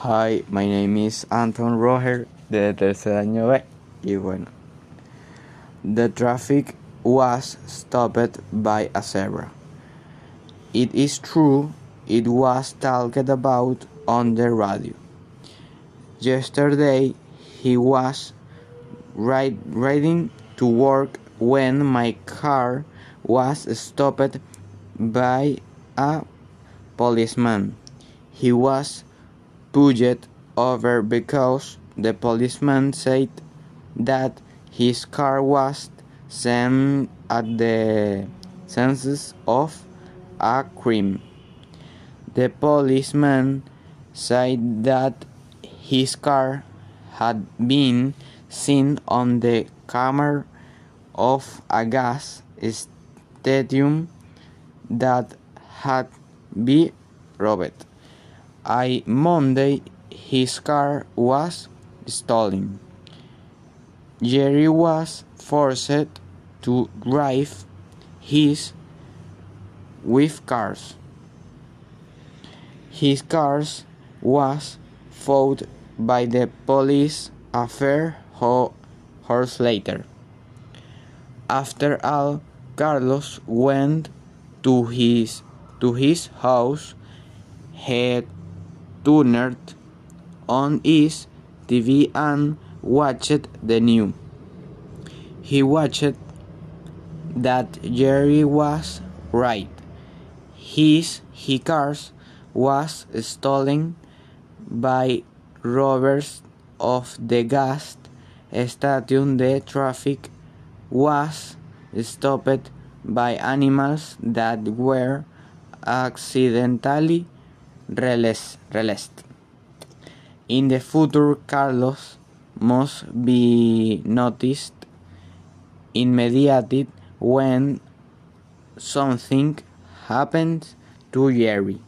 Hi, my name is Anton Roger de tercer año B. Y bueno, the traffic was stopped by a zebra. It is true, it was talked about on the radio. Yesterday, he was ride, riding to work when my car was stopped by a policeman. He was pulled over because the policeman said that his car was seen at the senses of a crime. The policeman said that his car had been seen on the camera of a gas stadium that had been robbed. On Monday, his car was stolen. Jerry was forced to drive his with cars. His cars was found by the police a fair hours later. After all, Carlos went to his to his house. He turned on his TV and watched the news. He watched that Jerry was right. His, his car was stolen by robbers of the gas station. The traffic was stopped by animals that were accidentally released. In the future, Carlos must be noticed immediately when something happens to Jerry.